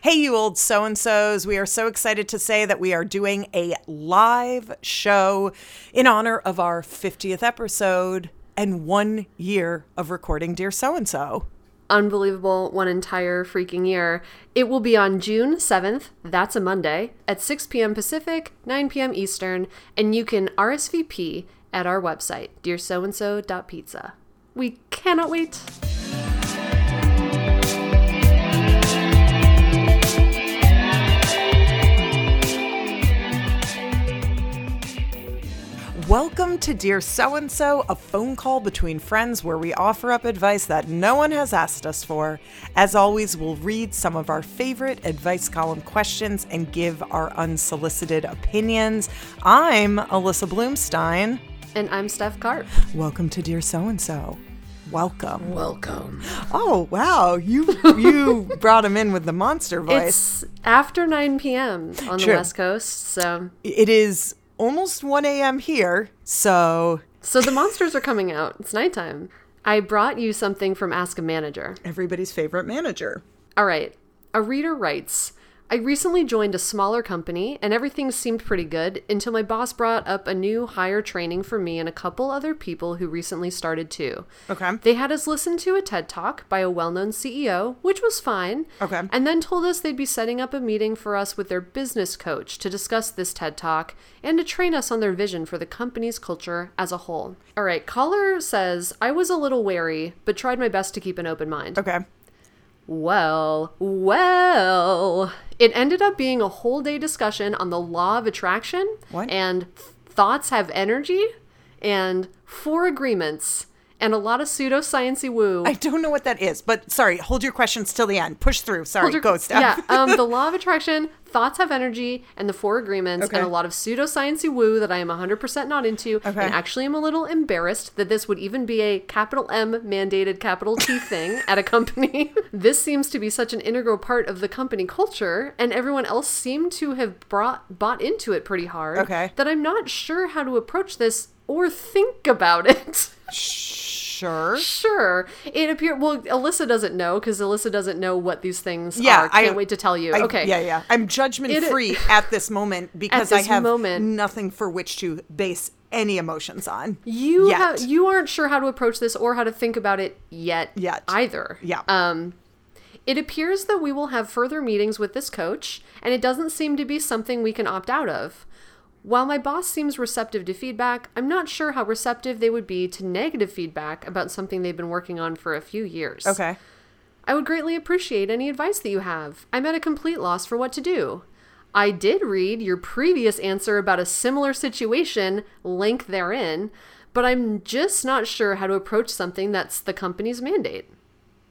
Hey, you old so and so's. We are so excited to say that we are doing a live show in honor of our 50th episode and one year of recording Dear So and so. Unbelievable, one entire freaking year. It will be on June 7th, that's a Monday, at 6 p.m. Pacific, 9 p.m. Eastern, and you can RSVP at our website, dearsoandso.pizza. We cannot wait. Welcome to Dear So and so, a phone call between friends where we offer up advice that no one has asked us for. As always, we'll read some of our favorite advice column questions and give our unsolicited opinions. I'm Alyssa Bloomstein. And I'm Steph Karp. Welcome to Dear So and so. Welcome. Welcome. Oh wow, you you brought him in with the monster voice. It's after 9 p.m. on True. the West Coast, so it is almost 1 a.m. here, so so the monsters are coming out. It's nighttime. I brought you something from Ask a Manager. everybody's favorite manager. All right. A reader writes I recently joined a smaller company and everything seemed pretty good until my boss brought up a new hire training for me and a couple other people who recently started too. Okay. They had us listen to a TED Talk by a well known CEO, which was fine. Okay. And then told us they'd be setting up a meeting for us with their business coach to discuss this TED Talk and to train us on their vision for the company's culture as a whole. All right. Caller says, I was a little wary, but tried my best to keep an open mind. Okay. Well, well, it ended up being a whole day discussion on the law of attraction What? and thoughts have energy and four agreements and a lot of pseudosciency woo. I don't know what that is, but sorry, hold your questions till the end. Push through. Sorry, your- go Steph. Yeah, um, the law of attraction, thoughts have energy, and the four agreements, Okay. and a lot of pseudosciency woo that I am 100% not into. Okay. And actually, I'm a little embarrassed that this would even be a capital M mandated capital T thing at a company. this seems to be such an integral part of the company culture, and everyone else seemed to have brought bought into it pretty hard. Okay. That I'm not sure how to approach this or think about it. Sure. Sure. It appear well. Alyssa doesn't know because Alyssa doesn't know what these things Yeah, are. Can't I- wait to tell you. I- okay. Yeah, yeah. I'm judgment It- free at this moment because this I have moment. nothing for which to base any emotions on. You Yet. ha- you aren't sure how to approach this or how to think about it yet. Yet. Either. Yeah. Um. It appears that we will have further meetings with this coach, and it doesn't seem to be something we can opt out of. While my boss seems receptive to feedback, I'm not sure how receptive they would be to negative feedback about something they've been working on for a few years. okay. I would greatly appreciate any advice that you have. I'm at a complete loss for what to do. I did read your previous answer about a similar situation, link therein, but I'm just not sure how to approach something that's the company's mandate.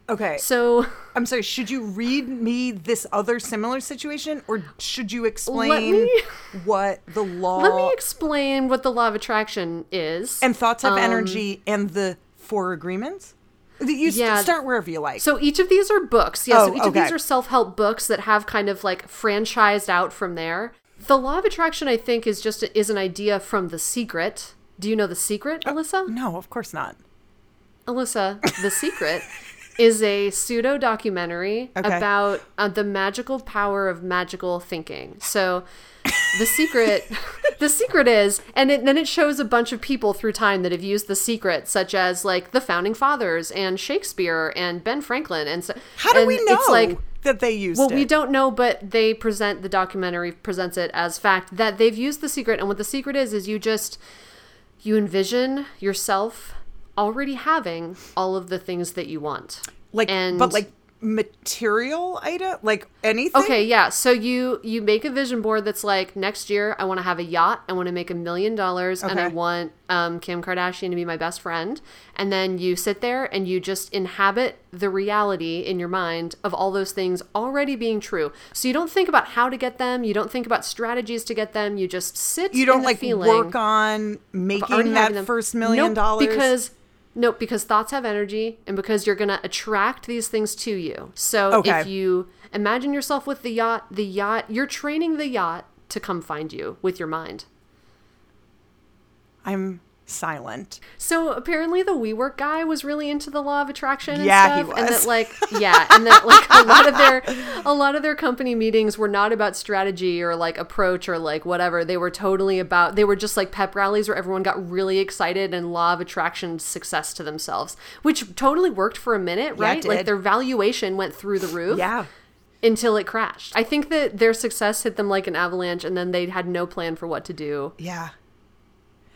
Okay. So, I'm sorry, should you read me this other similar situation or should you explain me- what the law let me explain what the law of attraction is. and thoughts have Um, energy and the four agreements? You Yeah. start wherever you like. So each of these are books. Yeah, Oh, so each of these are self-help books that have kind of like franchised out from there. The law of attraction I think is just is an idea from The Secret. Do you know The Secret, Alyssa? no, of course not. Alyssa, The Secret is a pseudo documentary Okay. about uh, the magical power of magical thinking. So, The Secret, The Secret is, and it, then it shows a bunch of people through time that have used The Secret, such as like the founding fathers and Shakespeare and Ben Franklin. And so, How do and we know It's like that they used well, it? we don't know, but they present the documentary presents it as fact that they've used the secret, and what the secret is is you just you envision yourself already having all of the things that you want. like and but like material item like anything Okay, yeah. So you you make a vision board that's like next year I want to have a yacht, I want to make a million dollars, and I want um, Kim Kardashian to be my best friend. And then you sit there and you just inhabit the reality in your mind of all those things already being true. So you don't think about how to get them, you don't think about strategies to get them. You just sit. you don't like feeling work on making that first million Nope, dollars because Nope, because thoughts have energy and because you're going to attract these things to you. So Okay. if you imagine yourself with the yacht, the yacht, you're training the yacht to come find you with your mind. i'm silent. So apparently the WeWork guy was really into the law of attraction and Yeah, he stuff. And that like yeah, and that like a lot of their a lot of their company meetings were not about strategy or like approach or like whatever. They were totally about they were just like pep rallies where everyone got really excited and law of attraction success to themselves. Which totally worked for a minute, Yeah, right? like their valuation went through the roof Yeah. until it crashed. I think that their success hit them like an avalanche and then they had no plan for what to do. Yeah.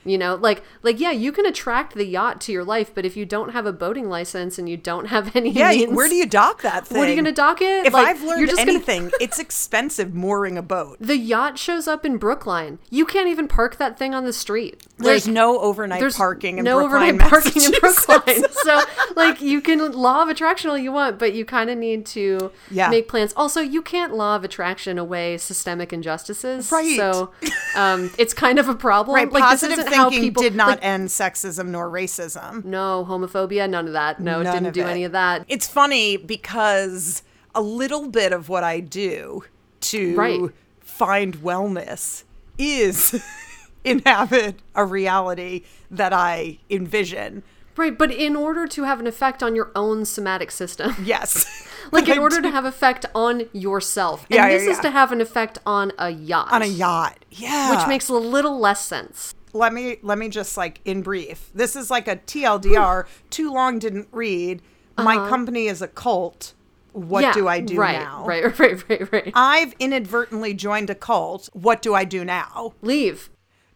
You know, like like yeah, you can attract the yacht to your life, but if you don't have a boating license and you don't have any Yeah. means, Where do you dock that thing? what are you going to dock it? If Like, I've learned you're just gonna- anything, it's expensive mooring a boat. the yacht shows up in Brookline. You can't even park that thing on the street. There's Like, no overnight there's parking in no Brookline, overnight parking in. Brookline. so like you can law of attraction all you want, but you kind of need to Yeah. make plans. Also, you can't law of attraction away systemic injustices. Right. So um, it's kind of a problem. Right. Like Positive this isn't how thinking people did not like, end sexism nor racism. no homophobia, none of that. No, it didn't do it. any of that. It's funny because a little bit of what I do to Right. find wellness is inhabit a reality that I envision. Right, but in order to have an effect on your own somatic system, Yes. like in order to have effect on yourself, and Yeah, yeah, this is to have an effect on a yacht, on a yacht. Yeah. which makes a little less sense. Let me let me just like in brief. This is like a TLDR. Too long didn't read. My company is a cult. What Uh-huh. Yeah, do I do now? right, now? Right, right, right, right. I've inadvertently joined a cult. What do I do now? Leave.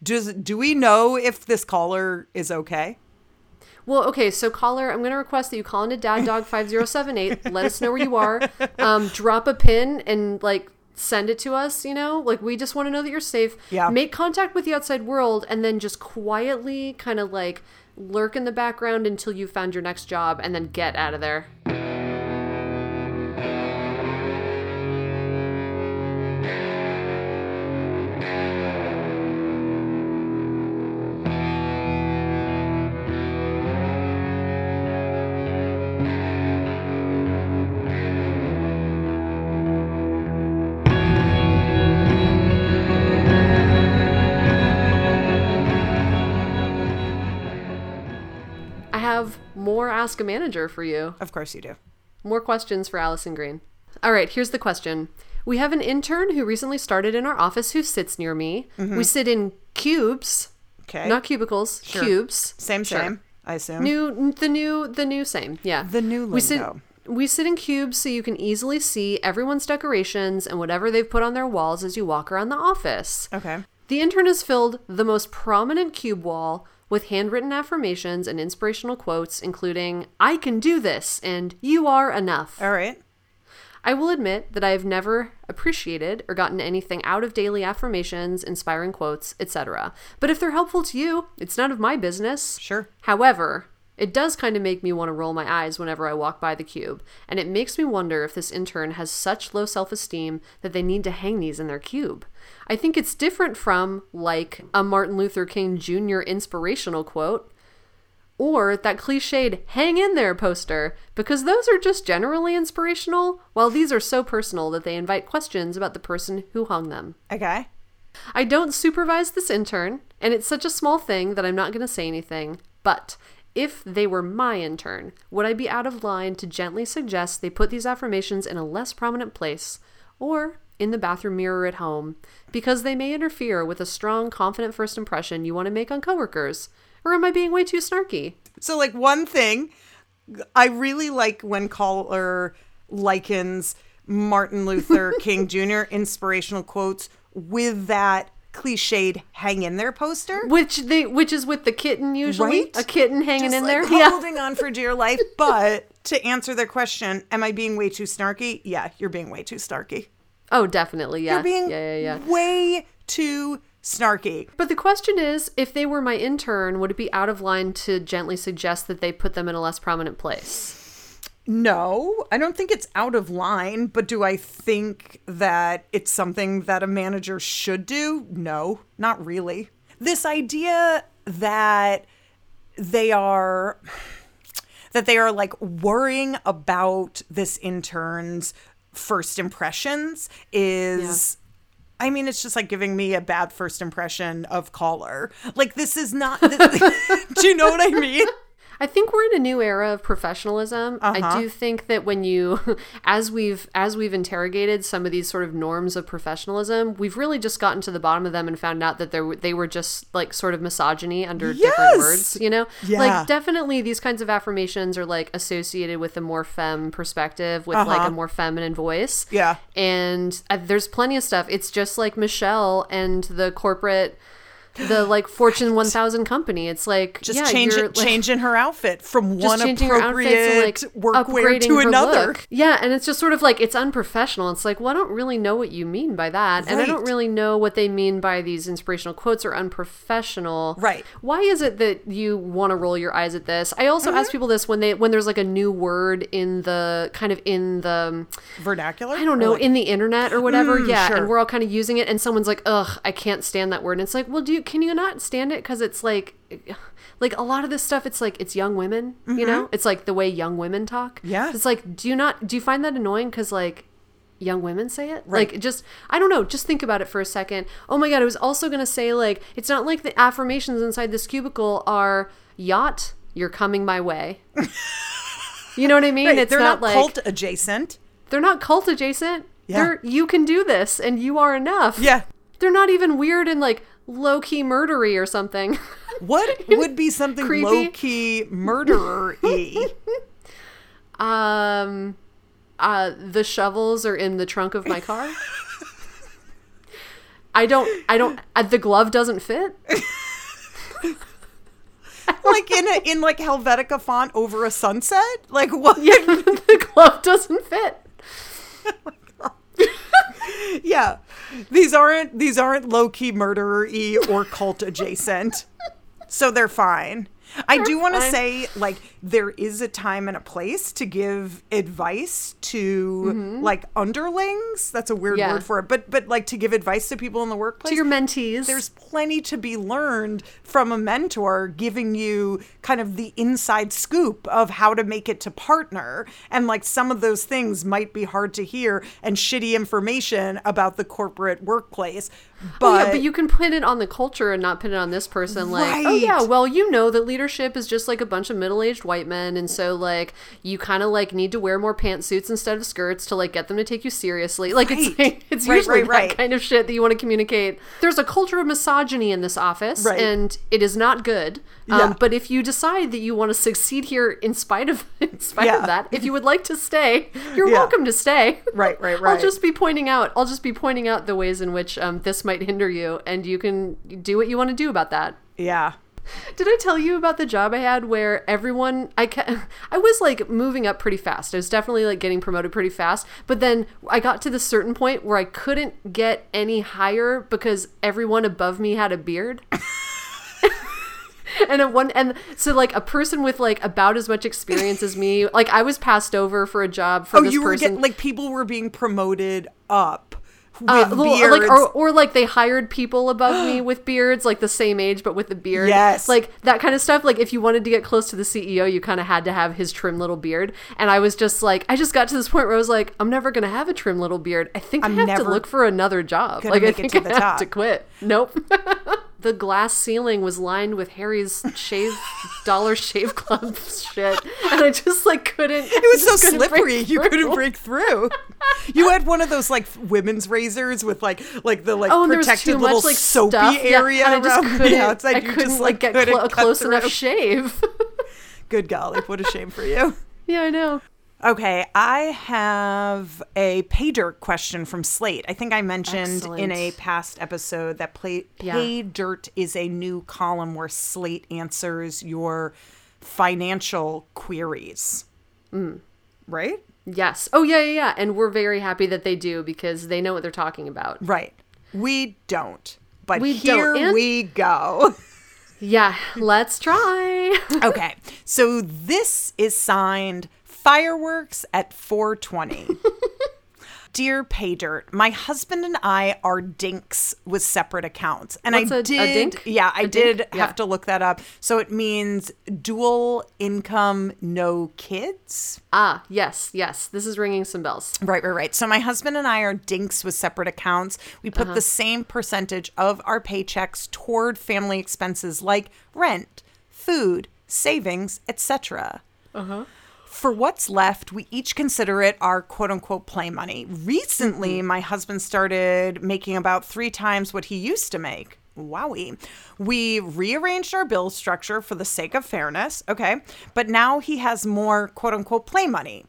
Does do we know if this caller is okay? Well, okay, so caller, I'm going to request that you call into Dad Dog 5078. let us know where you are. Um, drop a pin and like send it to us, you know? Like we just want to know that you're safe. Yeah. Make contact with the outside world and then just quietly kind of like lurk in the background until you found your next job and then get out of there. Ask a Manager for you. Of course you do. More questions for Alison Green. All right, here's the question. We have an intern who recently started in our office who sits near me. We mm-hmm. sit in cubes, Okay. not cubicles, cubes. same Sure. same. I assume. New the new the new same. Yeah. The new We sit we sit in cubes so you can easily see everyone's decorations and whatever they've put on their walls as you walk around the office. okay. The intern has filled the most prominent cube wall with handwritten affirmations and inspirational quotes, including, I can do this and you are enough. All right. I will admit that I have never appreciated or gotten anything out of daily affirmations, inspiring quotes, etc. But if they're helpful to you, it's none of my business. Sure. However, it does kind of make me want to roll my eyes whenever I walk by the cube, and it makes me wonder if this intern has such low self esteem that they need to hang these in their cube. I think it's different from, like, a Martin Luther King Jr. inspirational quote, or that cliched hang in there poster, because those are just generally inspirational, while these are so personal that they invite questions about the person who hung them. Okay. I don't supervise this intern, and it's such a small thing that I'm not going to say anything. But if they were my intern, would I be out of line to gently suggest they put these affirmations in a less prominent place or in the bathroom mirror at home because they may interfere with a strong, confident first impression you want to make on coworkers? Or am I being way too snarky? So like one thing I really like when caller likens Martin Luther King Jr. inspirational quotes with that cliched hang in there poster. Which they which is with the kitten usually, Right? a kitten hanging Just in like there. Yeah. holding on for dear life. But to answer their question, am I being way too snarky? Yeah, you're being way too snarky. Oh, definitely. Yeah. You're being yeah, yeah, yeah. way too snarky. But the question is, if they were my intern, would it be out of line to gently suggest that they put them in a less prominent place? No, I don't think it's out of line, but do I think that it's something that a manager should do? No, not really. This idea that they are that they are like worrying about this intern's first impressions is I mean, it's just like giving me a bad first impression of caller. Like this is not. This, do you know what I mean? I think we're in a new era of professionalism. I Uh-huh. do think that when you as we've as we've interrogated some of these sort of norms of professionalism, we've really just gotten to the bottom of them and found out that they were, they were just like sort of misogyny under Yes! different words, you know? Yeah. Like definitely these kinds of affirmations are like associated with a more femme perspective with like Uh-huh. a more feminine voice. Yeah. And uh, there's plenty of stuff. It's just like Michelle and the corporate the like Fortune 1000 company. It's like Just yeah, change like, changing her outfit from one appropriate and like workwear to another. look. Yeah, and it's just sort of like it's unprofessional. It's like, well, I don't really know what you mean by that, and I don't really know what they mean by these inspirational quotes or unprofessional. Right. Why is it that you want to roll your eyes at this? I also Mm-hmm. ask people this when they when there's like a new word in the kind of in the Vernacular. I don't know, in the internet or whatever. Mm, yeah, sure. and we're all kind of using it, and someone's like, "Ugh, I can't stand that word." And it's like, well, do you can you not stand it because it's like, like a lot of this stuff, it's like it's young women, you know, it's like the way young women talk. Mm-hmm. Yeah. it's like, do you not do you find that annoying because like young women say it Right. like just i don't know just think about it for a second oh my god i was also going to say like it's not like the affirmations inside this cubicle are yacht you're coming my way you know what i mean Right, it's they're not, not, like cult adjacent. they're not cult adjacent. Yeah. They're you can do this and you are enough. Yeah. They're not even weird and like low key murdery or something. What would be something low key murderer y? um uh the shovels are in the trunk of my car. I don't I don't uh, the glove doesn't fit. like in a, in like Helvetica font over a sunset? Like what? Yeah, the glove doesn't fit. yeah. These aren't these aren't low key murderer y or cult adjacent. so they're fine. I do want to say like there is a time and a place to give advice to like underlings. That's a weird Mm-hmm. Yeah. word for it. But but like to give advice to people in the workplace. To your mentees. there's plenty to be learned from a mentor giving you kind of the inside scoop of how to make it to partner and like some of those things might be hard to hear and shitty information about the corporate workplace but, Oh, yeah, but you can put it on the culture and not put it on this person. Like, oh yeah, well you know that leadership is just like a bunch of middle-aged white men, and so like you kind of like need to wear more pantsuits instead of skirts to like get them to take you seriously. Like it's Right. like, it's Right, usually right, right. that kind of shit that you want to communicate. There's a culture of misogyny in this office, Right. and it is not good. Um, But if you decide that you want to succeed here in spite of in spite Yeah. of that, if you would like to stay, you're Yeah. welcome to stay. Right, right, right. I'll just be pointing out. I'll just be pointing out the ways in which um, this might hinder you, and you can do what you want to do about that. yeah Did I tell you about the job I had where everyone I ca- I was like moving up pretty fast. I was definitely like getting promoted pretty fast, but then I got to this certain point where I couldn't get any higher because everyone above me had a beard. and at one and so like a person with like about as much experience as me, like I was passed over for a job for oh this you were person. getting like people were being promoted up with Uh, well, beards like or, or like they hired people above me with beards like the same age but with the beard Yes. like that kind of stuff like if you wanted to get close to the ceo you kind of had to have his trim little beard and i was just like i just got to this point where i was like i'm never gonna have a trim little beard i think I'm i have to look for another job like i think to i the have top. to quit nope the glass ceiling was lined with harry's shave dollar shave club shit and i just like couldn't it was so slippery you couldn't break through you had one of those like women's razors with like like the like Oh, and there was protected little much like soapy stuff, yeah, area and I just around the outside. I you couldn't just like get couldn't clo- a close enough shave. Good golly, what a shame for you. yeah, I know. Okay, I have a pay dirt question from Slate. I think I mentioned in a past episode that play, Yeah. pay dirt is a new column where Slate answers your financial queries. Mm. Right? Yes. Oh yeah, yeah, yeah. And we're very happy that they do because they know what they're talking about. Right. We don't. But We here don't, and- we go. Yeah, let's try. okay. So this is signed fireworks at 420. Dear Paydirt, my husband and I are dinks with separate accounts. And What's I a- a did dink? Yeah, I A did dink? have Yeah. to look that up. So it means dual income, no kids. Ah, yes, yes. This is ringing some bells. Right, right, right. So my husband and I are dinks with separate accounts. We put the same percentage of our paychecks toward family expenses like rent, food, savings, etc. For what's left, we each consider it our quote unquote play money. Recently, mm-hmm. my husband started making about three times what he used to make. Wowie. We rearranged our bill structure for the sake of fairness, okay? But now he has more quote unquote play money.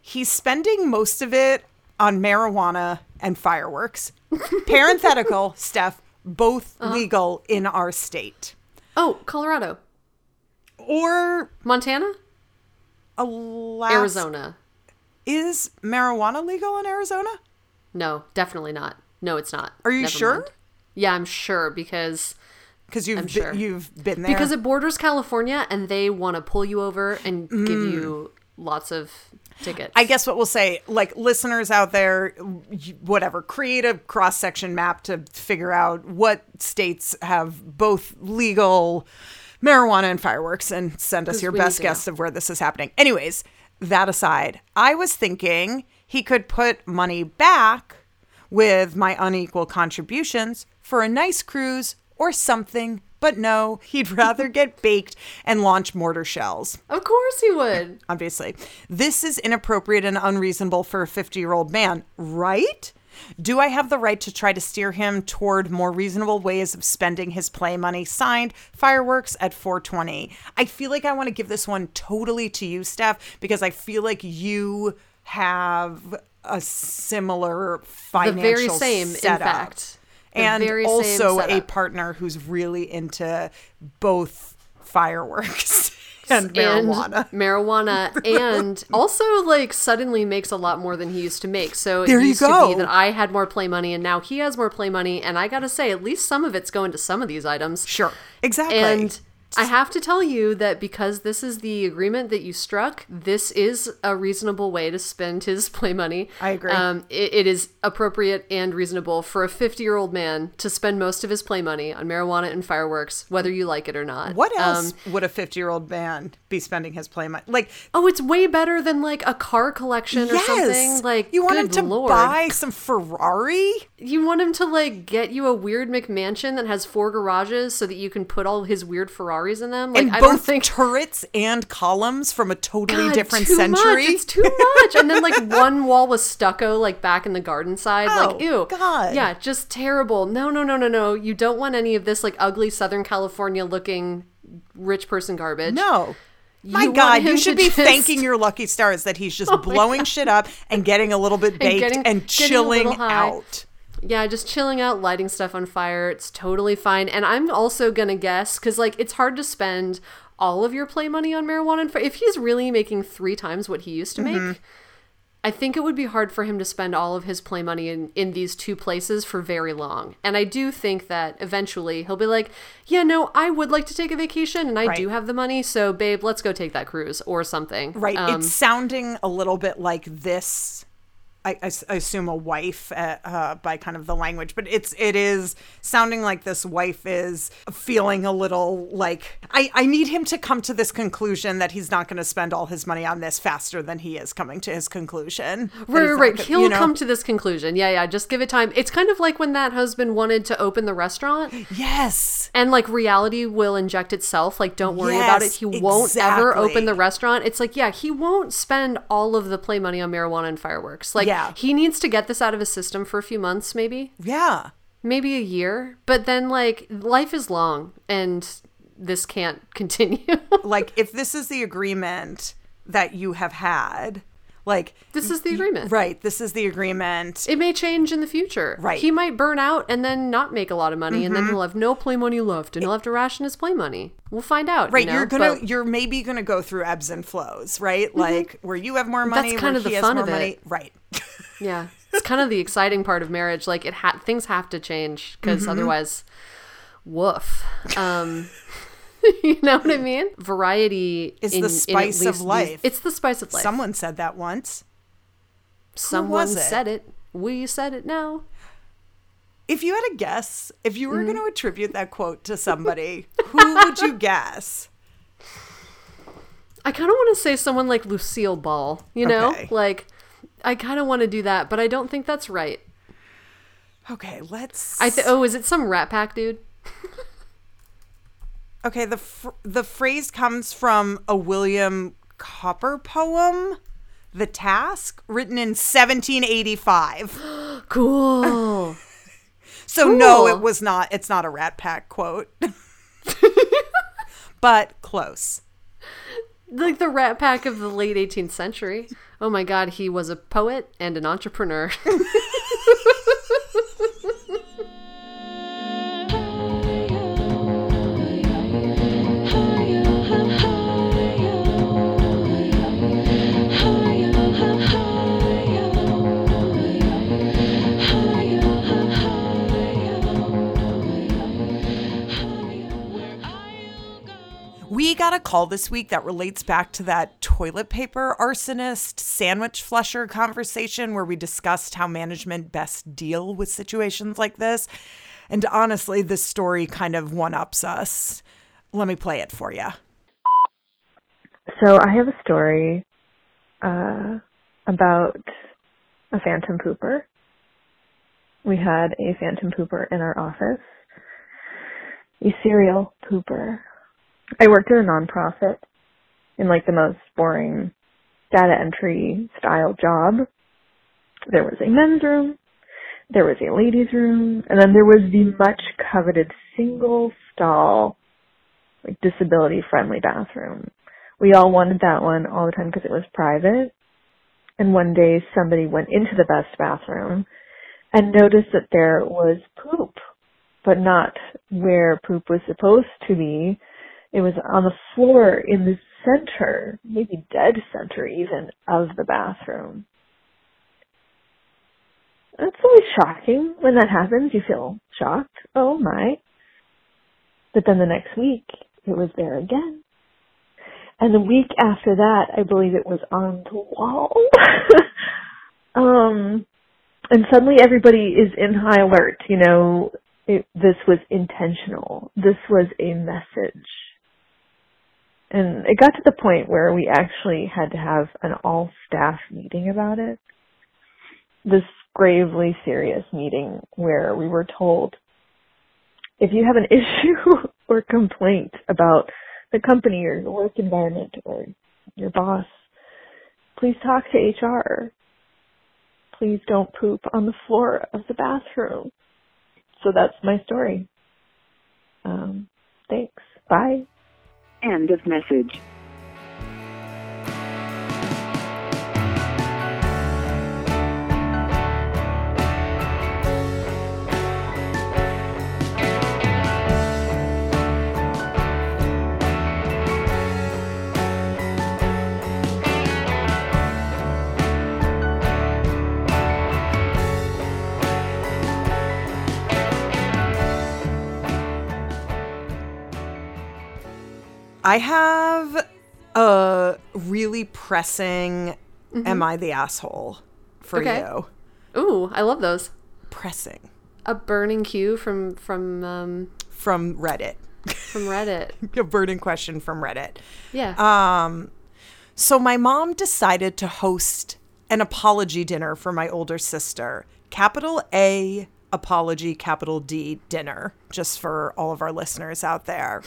He's spending most of it on marijuana and fireworks. Parenthetical, Steph, both uh-huh. legal in our state. Oh, Colorado, Or Montana, Alaska. Arizona. Is marijuana legal in Arizona? No, definitely not. No, it's not. Are you Never sure? mind. Yeah, I'm sure because Because you've sure. you've been there. because it borders California and they want to pull you over and give mm. you lots of tickets. I guess what we'll say, like listeners out there, whatever, create a cross section map to figure out what states have both legal marijuana and fireworks and send us your best guess of where this is happening. Anyways, that aside, I was thinking he could put money back with my unequal contributions for a nice cruise or something. But no, he'd rather get baked and launch mortar shells Of course he would. obviously. This is inappropriate and unreasonable for a 50 year old man, right? Do I have the right to try to steer him toward more reasonable ways of spending his play money? Signed, fireworks at 420. I feel like I want to give this one totally to you, Steph, because I feel like you have a similar The financial very same, in setup. fact. The and also a partner who's really into both fireworks and marijuana. And marijuana and also like suddenly makes a lot more than he used to make. So There it you go. be that I had more play money and now he has more play money and I got to say at least some of it's going to some of these items. Sure. Exactly. And I have to tell you that because this is the agreement that you struck, this is a reasonable way to spend his play money. I agree. Um, it, it is appropriate and reasonable for a 50 year old man to spend most of his play money on marijuana and fireworks, whether you like it or not. what Um, else would a 50 year old man be spending his play money? Like, Oh, it's way better than like a car collection or yes. something. Like you want him to lord. buy some Ferrari? You want him to like get you a weird McMansion that has four garages so that you can put all his weird Ferraris in them. Like and I both don't think turrets and columns from a totally God, different too century. Much. It's too much. And then like one wall was stucco like back in the garden side. like Oh, ew. God. Yeah, just terrible. No, no, no, no, no. You don't want any of this like ugly Southern California looking rich person garbage. no. My God, you should be just- Oh thanking your lucky stars that he's just oh blowing shit up and getting a little bit baked and, getting- getting a chilling out. Yeah, just chilling out, lighting stuff on fire. It's totally fine. And I'm also gonna guess because like it's hard to spend all of your play money on marijuana. And fi- if he's really making three times what he used to Mm-hmm. make, I think it would be hard for him to spend all of his play money in in these two places for very long. And I do think that eventually he'll be like, "Yeah, no, I would like to take a vacation, and I Right. do have the money. So, babe, let's go take that cruise or something." Right. Um, it's sounding a little bit like this. I, I assume a wife uh, uh, by kind of the language, but it's it is sounding like this wife is feeling a little like I, I need him to come to this conclusion that he's not going to spend all his money on this faster than he is coming to his conclusion. Right, right, right. gonna- He'll you know? come to this conclusion. Yeah, yeah. Just give it time. It's kind of like when that husband wanted to open the restaurant, Yes. and like reality will inject itself. Like, don't worry about it. Yes, He won't ever open the restaurant. It's like, yeah, he won't spend all of the play money on marijuana and fireworks. Like, Yeah. he needs to get this out of his system for a few months, maybe, Yeah. maybe a year. But then, like, life is long, and this can't continue. Like if this is the agreement that you have had, like this is the agreement. right, this is the agreement. It may change in the future. Right. Mm-hmm. He might burn out and then not make a lot of money, and then he'll have no play money left, and he'll have to ration his play money. We'll find out. Right, you know? are gonna, But you're maybe gonna go through ebbs and flows, right? Like where you have more money, that's kind of the fun of it. money, right? Yeah, it's kind of the exciting part of marriage. Like it, ha- things have to change because Mm-hmm. otherwise, woof. Um, you know what I mean? Variety Is in- the spice of these- life. It's the spice of life. Someone said that once. Someone it? said it. We said it now. If you had a guess, if you Mm-hmm. were going to attribute that quote to somebody, who would you guess? I kind of want to say someone like Lucille Ball, you know? Okay. Like, I kind of want to do that, but I don't think that's right. Okay, let's. I th- oh, is it some Rat Pack dude? okay, the fr- the phrase comes from a William Cowper poem, "The Task," written in 1785. Cool. So no, it was not. It's not a Rat Pack quote, but close. Like the Rat Pack of the late 18th century. Oh my god, he was a poet and an entrepreneur. got a call this week that relates back to that toilet paper arsonist sandwich flusher conversation where we discussed how management best deal with situations like this. And honestly, this story kind of one ups us. Let me play it for you. So I have a story uh, about a phantom pooper. We had a phantom pooper in our office, a serial pooper. I worked at a nonprofit in like the most boring data entry style job. There was a men's room, there was a ladies' room, and then there was the much coveted single stall, like disability friendly bathroom we all wanted that one all the time because it was private. And one day somebody went into the best bathroom and noticed that there was poop, but not where poop was supposed to be. It was on the floor in the center, maybe dead center even, of the bathroom. It's always shocking when that happens. You feel shocked. Oh my. But then the next week, it was there again. And the week after that, I believe it was on the wall. um, and suddenly everybody is in high alert. You know, it, this was intentional. This was a message. And it got to the point where we actually had to have an all staff meeting about it. This gravely serious meeting where we were told if you have an issue or complaint about the company or your work environment or your boss, please talk to HR. Please don't poop on the floor of the bathroom. So that's my story. Um, thanks. Bye. End of message. I have a really pressing Am I the Asshole for Okay. you? Ooh, I love those. Pressing A burning cue from from um, from Reddit. from Reddit. a burning question from Reddit. Yeah. Um, so my mom decided to host an apology dinner for my older sister. Capital A apology, capital D dinner, just for all of our listeners out there.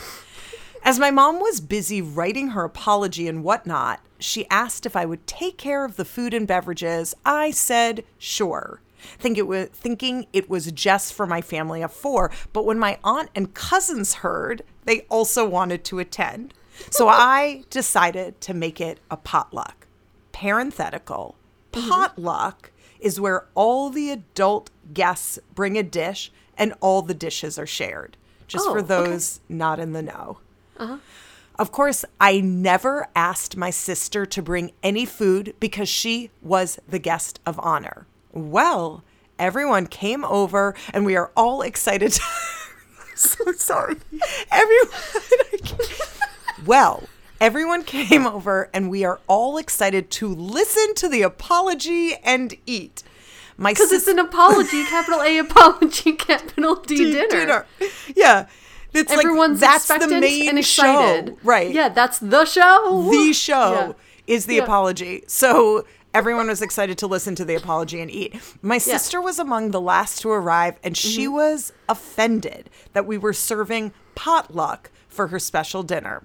As my mom was busy writing her apology and whatnot, she asked if I would take care of the food and beverages. I said sure. Think it was thinking it was just for my family of four, but when my aunt and cousins heard, they also wanted to attend. So I decided to make it a potluck. Parenthetical. Mm-hmm. Potluck is where all the adult guests bring a dish and all the dishes are shared. Just Oh, for okay. those not in the know. Uh-huh. Of course, I never asked my sister to bring any food because she was the guest of honor. Well, everyone came over and we are all excited. To- so sorry. Everyone. well, Everyone came over, and we are all excited to listen to the apology and eat. My Because it's an apology, capital A apology, capital D, D- dinner. Yeah. It's Everyone's like that's the main and excited. show. Right. Yeah, that's the show. the show Yeah. is the Yeah. apology. So everyone was excited to listen to the apology and eat. My sister was among the last to arrive, and she Mm-hmm. was offended that we were serving potluck for her special dinner.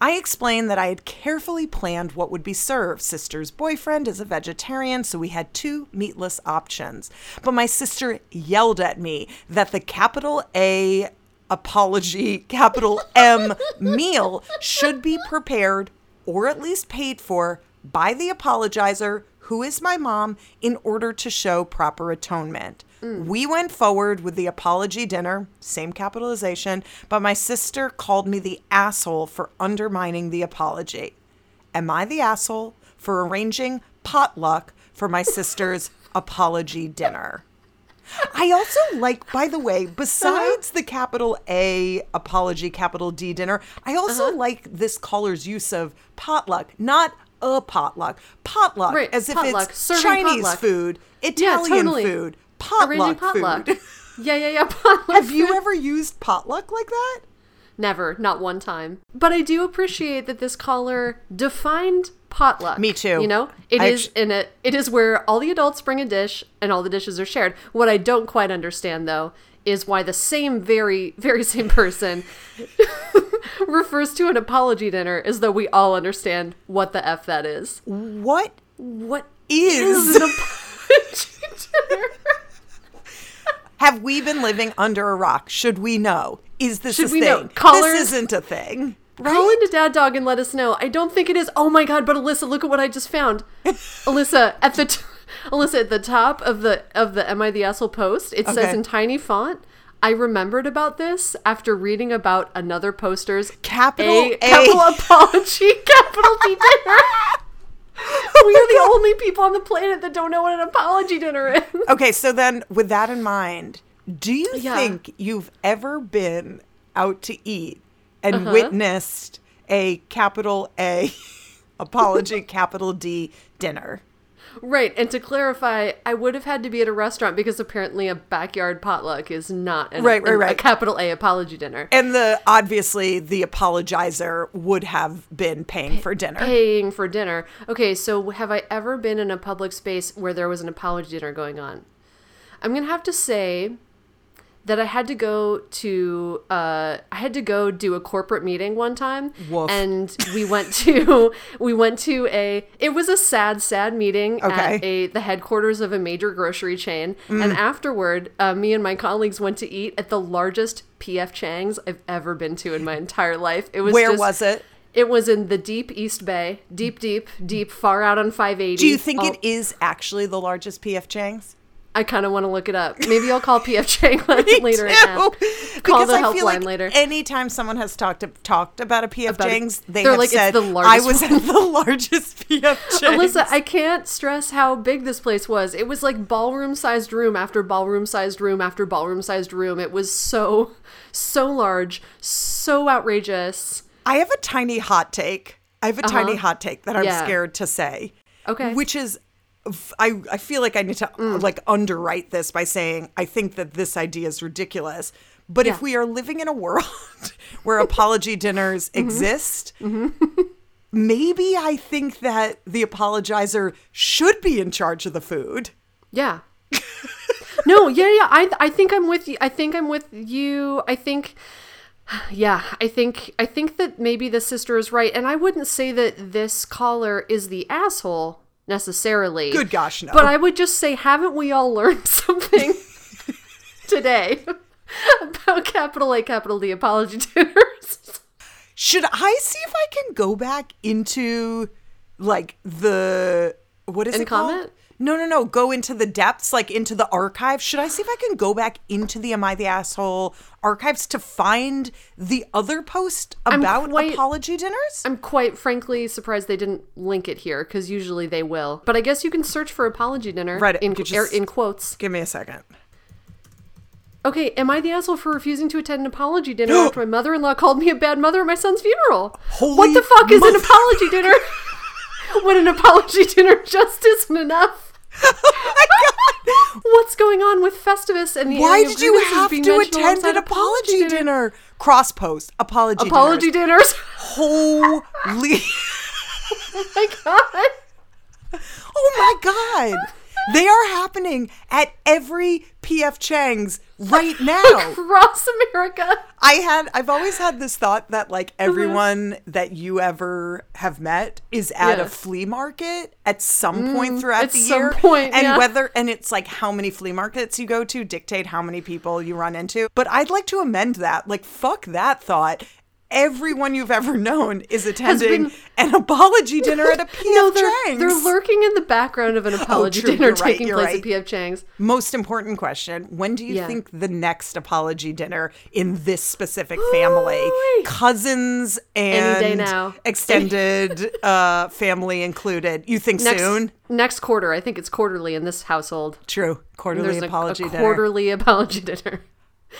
I explained that I had carefully planned what would be served. Sister's boyfriend is a vegetarian, so we had two meatless options. But my sister yelled at me that the capital A apology, capital M meal should be prepared or at least paid for by the apologizer, who is my mom, in order to show proper atonement. Mm. We went forward with the apology dinner, same capitalization, but my sister called me the asshole for undermining the apology. Am I the asshole for arranging potluck for my sister's apology dinner? I also like, by the way, besides the capital A apology, capital D dinner, I also Uh-huh. like this caller's use of potluck, not a potluck, potluck, Right, as if potluck, it's serving Chinese potluck. food, Italian totally. food, potluck, potluck. food. Yeah, yeah, yeah. Potluck. Have you ever used potluck like that? Never, not one time. But I do appreciate that this caller defined potluck. Me too. You know, it I is in a it is where all the adults bring a dish and all the dishes are shared. What I don't quite understand though is why the same very very same person refers to an apology dinner as though we all understand what the f that is. What What is? an apology dinner? Have we been living under a rock? Should we know? Is this Should a thing? know? This isn't a thing. Call into Dad Dog and let us know. I don't think it is. Oh my god! But Alyssa, look at what I just found. Alyssa at the t- Alyssa at the top of the of the Am I the Asshole post, it says in tiny font. I remembered about this after reading about another poster's Capital A, A. capital apology, capital D dinner. we are the only people on the planet that don't know what an apology dinner is. Okay, so then with that in mind, do you Yeah. think you've ever been out to eat and Uh-huh. witnessed a capital A apology, capital D dinner? Right, and to clarify, I would have had to be at a restaurant because apparently a backyard potluck is not an, Right, right, an- a capital A apology dinner. And the obviously the apologizer would have been paying for dinner. Paying for dinner. Okay, so have I ever been in a public space where there was an apology dinner going on? I'm gonna have to say that I had to go to uh, I had to go do a corporate meeting one time, Woof. and we went to we went to a it was a sad sad meeting Okay. Mm. at a the headquarters of a major grocery chain, and afterward, uh, me and my colleagues went to eat at the largest PF Chang's I've ever been to in my entire life. It was Where just- was it? It was in the deep East Bay, deep, deep, deep, far out on 580. Do you think it is actually the largest PF Chang's? I kind of want to look it up. Maybe I'll call PF Chang later and ask. Call Because the I helpline feel like later. anytime someone has talked talked about a PF About Chang's, they they're have like, "It's said, the "I largest was one." at the largest PF Chang's." Alyssa, I can't stress how big this place was. It was like ballroom sized room after ballroom sized room after ballroom sized room. It was so, so large, so outrageous. I have a tiny hot take. I have a tiny hot take that I'm Uh-huh. Yeah. scared to say. Okay. Which is, I, I feel like I need to Mm. like underwrite this by saying I think that this idea is ridiculous. But Yeah. if we are living in a world where apology dinners Mm-hmm. exist, maybe I think that the apologizer should be in charge of the food. Yeah. no, yeah, yeah. I I think I'm with you. I think I'm with you. I think yeah, I think I think that maybe the sister is right. And I wouldn't say that this caller is the asshole necessarily. Good gosh, no. But I would just say haven't we all learned something today about capital A capital D apology dinners? Should I see if I can go back into like the what is And it called? No, no, no. Go into the depths, like into the archive. Should I see if I can go back into the Am I the Asshole archives to find the other post about quite- apology dinners? I'm quite frankly surprised they didn't link it here because usually they will. But I guess you can search for apology dinner Right, in er, in quotes. Give me a second. Okay, am I the asshole for refusing to attend an apology dinner after my mother in law called me a bad mother at my son's funeral? Holy what the fuck is an apology dinner? when an apology dinner just isn't enough. What's going on with Festivus and the Why did you have to attend an apology dinner? Cross post apology Apology dinners. dinners. Holy! oh my god. Oh my god! They are happening at every PF Chang's right now. Across America. I had I've always had this thought that like uh-huh. everyone that you ever have met is at Yeah. a flea market at some mm, point throughout at the some year. point, and yeah. whether and it's like how many flea markets you go to dictate how many people you run into. But I'd like to amend that. Like fuck that thought. Everyone you've ever known is attending been- an apology dinner at a PF No, they're, Chang's. they're lurking in the background of an apology true, dinner right, taking place right. at PF Chang's. Most important question When do you Yeah. think the next apology dinner in this specific family, Ooh-wee. cousins and day now. extended uh, family included, you think Next, soon? next quarter. I think it's quarterly in this household. True. Quarterly There's a- apology a, dinner. quarterly apology dinner.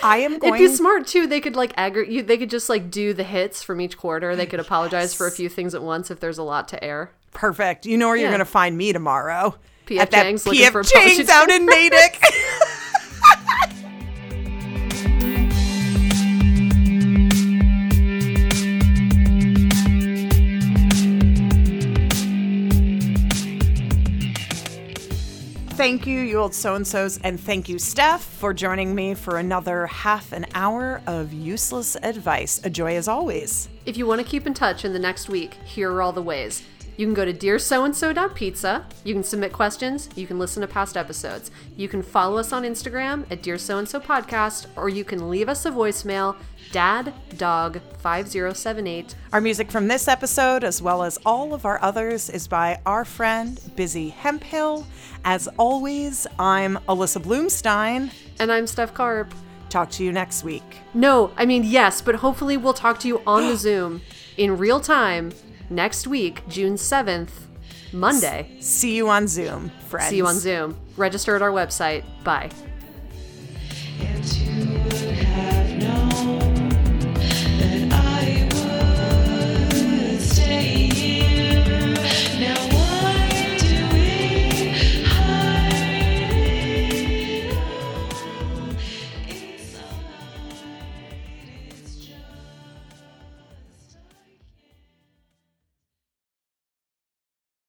I am going. It'd be smart too. They could like aggregate. You, they could just like do the hits from each quarter. They could apologize for a few things at once if there's a lot to air. Perfect. You know where you're going to find me tomorrow. PF At that Chang's looking PF Chang's out in Natick. Thank you, you old so and so's, and thank you, Steph, for joining me for another half an hour of useless advice. A joy as always. If you want to keep in touch in the next week, here are all the ways. You can go to dearsoandso.pizza. You can submit questions. You can listen to past episodes. You can follow us on Instagram at Dear So and So Podcast, or you can leave us a voicemail, daddog5078. Our music from this episode, as well as all of our others, is by our friend Busy Hemphill. As always, I'm Alyssa Bloomstein. And I'm Steph Karp. Talk to you next week. No, I mean, yes, but hopefully we'll talk to you on the Zoom in real time next week, June 7th, Monday. See you on Zoom, friends. See you on Zoom. Register at our website. Bye. Into